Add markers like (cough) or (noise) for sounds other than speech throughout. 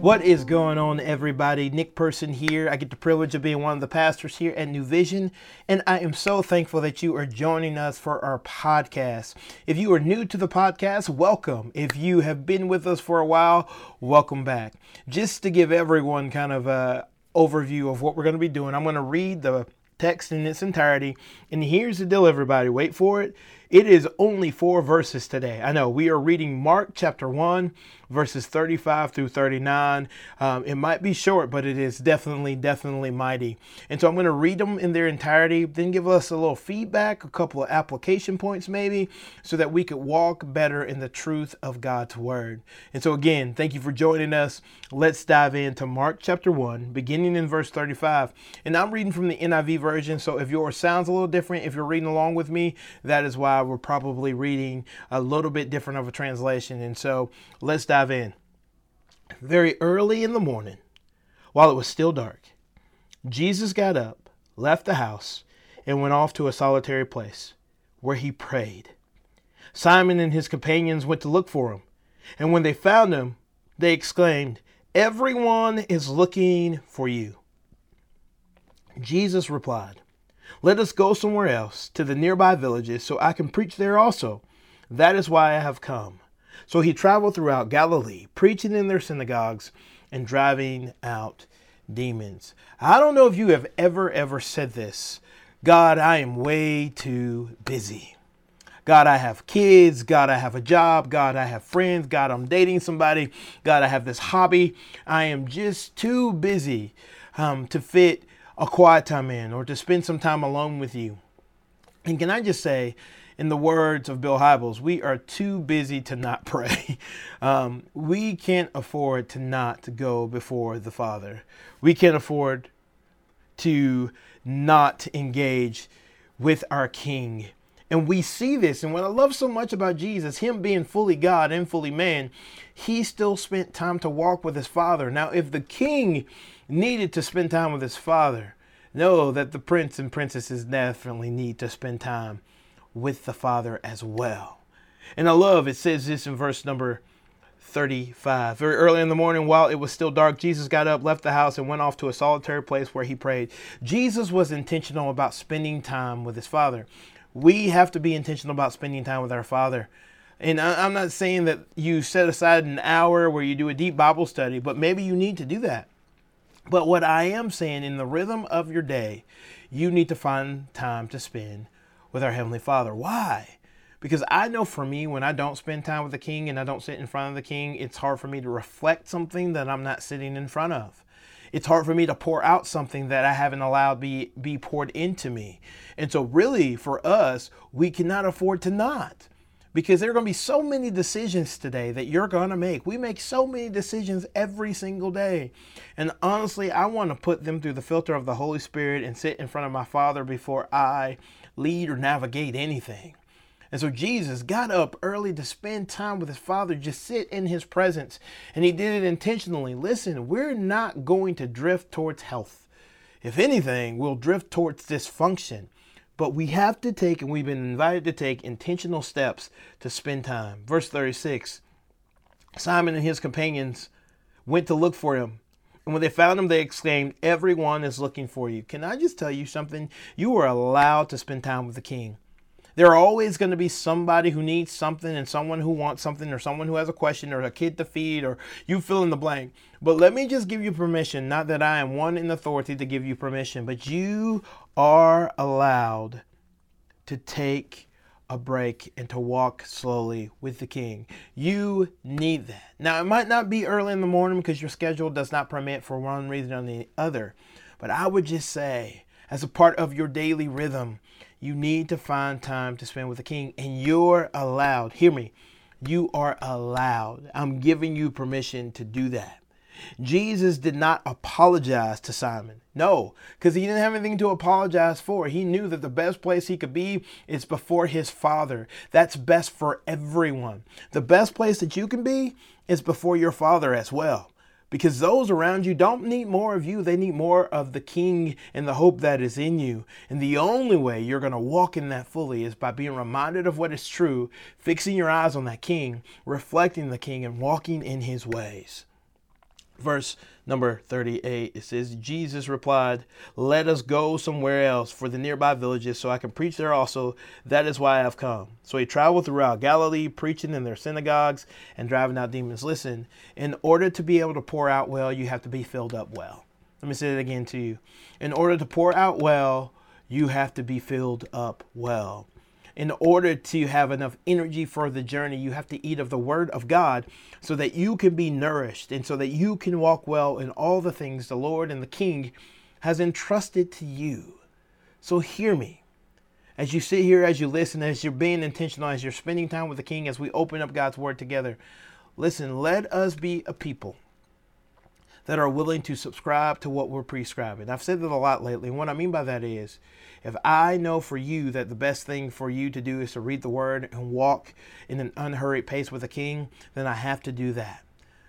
What is going on, everybody? Nick Person here. I get the privilege of being one of the pastors here at New Vision, and I am so thankful that you are joining us for our podcast. If you are new to the podcast, welcome. If you have been with us for a while, welcome back. Just to give everyone kind of a overview of what we're going to be doing, I'm going to read the text in its entirety, and here's the deal, everybody. Wait for it. It is only four verses today. I know we are reading Mark chapter 1, verses 35 through 39. Um, it might be short, but it is definitely, definitely mighty. And so I'm going to read them in their entirety, then give us a little feedback, a couple of application points maybe, so that we could walk better in the truth of God's word. And so again, thank you for joining us. Let's dive into Mark chapter 1, beginning in verse 35. And I'm reading from the NIV version, so if yours sounds a little different, if you're reading along with me, that is why we're probably reading a little bit different of a translation. And so let's dive in. Very early in the morning, while it was still dark, Jesus got up, left the house, and went off to a solitary place where he prayed. Simon and his companions went to look for him, and when they found him, they exclaimed, Everyone is looking for you. Jesus replied, let us go somewhere else to the nearby villages so I can preach there also. That is why I have come. So he traveled throughout Galilee, preaching in their synagogues and driving out demons. I don't know if you have ever, ever said this God, I am way too busy. God, I have kids. God, I have a job. God, I have friends. God, I'm dating somebody. God, I have this hobby. I am just too busy um, to fit a quiet time in or to spend some time alone with you. And can I just say, in the words of Bill Hybels, we are too busy to not pray. (laughs) Um, we can't afford to not go before the Father. We can't afford to not engage with our King. And we see this. And what I love so much about Jesus, him being fully God and fully man, he still spent time to walk with his Father. Now, if the King needed to spend time with his father. Know that the prince and princesses definitely need to spend time with the father as well. And I love it says this in verse number 35. Very early in the morning, while it was still dark, Jesus got up, left the house, and went off to a solitary place where he prayed. Jesus was intentional about spending time with his Father. We have to be intentional about spending time with our Father. And I'm not saying that you set aside an hour where you do a deep Bible study, but maybe you need to do that. But what I am saying, in the rhythm of your day, you need to find time to spend with our Heavenly Father. Why? Because I know for me, when I don't spend time with the King and I don't sit in front of the King, it's hard for me to reflect something that I'm not sitting in front of. It's hard for me to pour out something that I haven't allowed be be poured into me. And so really for us, we cannot afford to not because there are going to be so many decisions today that you're going to make. We make so many decisions every single day. And honestly, I want to put them through the filter of the Holy Spirit and sit in front of my Father before I lead or navigate anything. And so Jesus got up early to spend time with his Father, just sit in his presence. And he did it intentionally. Listen, we're not going to drift towards health. If anything, we'll drift towards dysfunction. But we have to take, and we've been invited to take, intentional steps to spend time. Verse 36 Simon and his companions went to look for him. And when they found him, they exclaimed, Everyone is looking for you. Can I just tell you something? You are allowed to spend time with the king. There are always going to be somebody who needs something and someone who wants something or someone who has a question or a kid to feed or you fill in the blank. But let me just give you permission, not that I am one in authority to give you permission, but you are allowed to take a break and to walk slowly with the king. You need that. Now, it might not be early in the morning because your schedule does not permit for one reason or the other, but I would just say, as a part of your daily rhythm, you need to find time to spend with the king, and you're allowed. Hear me. You are allowed. I'm giving you permission to do that. Jesus did not apologize to Simon. No, because he didn't have anything to apologize for. He knew that the best place he could be is before his Father. That's best for everyone. The best place that you can be is before your Father as well. Because those around you don't need more of you, they need more of the King and the hope that is in you. And the only way you're going to walk in that fully is by being reminded of what is true, fixing your eyes on that King, reflecting the King, and walking in his ways verse number 38 it says jesus replied let us go somewhere else for the nearby villages so i can preach there also. That is why i have come. So he traveled throughout galilee preaching in their synagogues and driving out demons. Listen in order to be able to pour out well you have to be filled up well. Let me say it again to you. In order to pour out well you have to be filled up well in order to have enough energy for the journey, you have to eat of the Word of God so that you can be nourished and so that you can walk well in all the things the Lord and the King has entrusted to you. So hear me. As you sit here, as you listen, as you're being intentional, as you're spending time with the King, as we open up God's Word together, listen, let us be a people that are willing to subscribe to what we're prescribing. I've said that a lot lately. And what I mean by that is if I know for you that the best thing for you to do is to read the word and walk in an unhurried pace with the king, then I have to do that.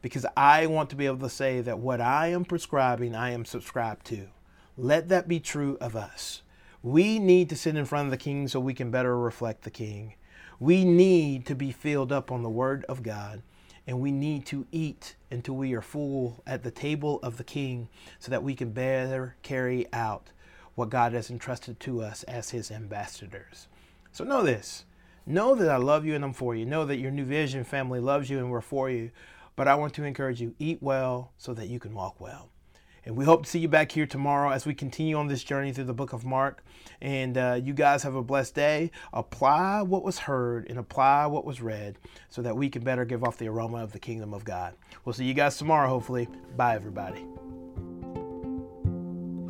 Because I want to be able to say that what I am prescribing, I am subscribed to. Let that be true of us. We need to sit in front of the king so we can better reflect the king. We need to be filled up on the word of God and we need to eat until we are full at the table of the King so that we can better carry out what God has entrusted to us as His ambassadors. So know this know that I love you and I'm for you. Know that your New Vision family loves you and we're for you. But I want to encourage you eat well so that you can walk well. And we hope to see you back here tomorrow as we continue on this journey through the book of Mark. And uh, you guys have a blessed day. Apply what was heard and apply what was read so that we can better give off the aroma of the kingdom of God. We'll see you guys tomorrow, hopefully. Bye, everybody.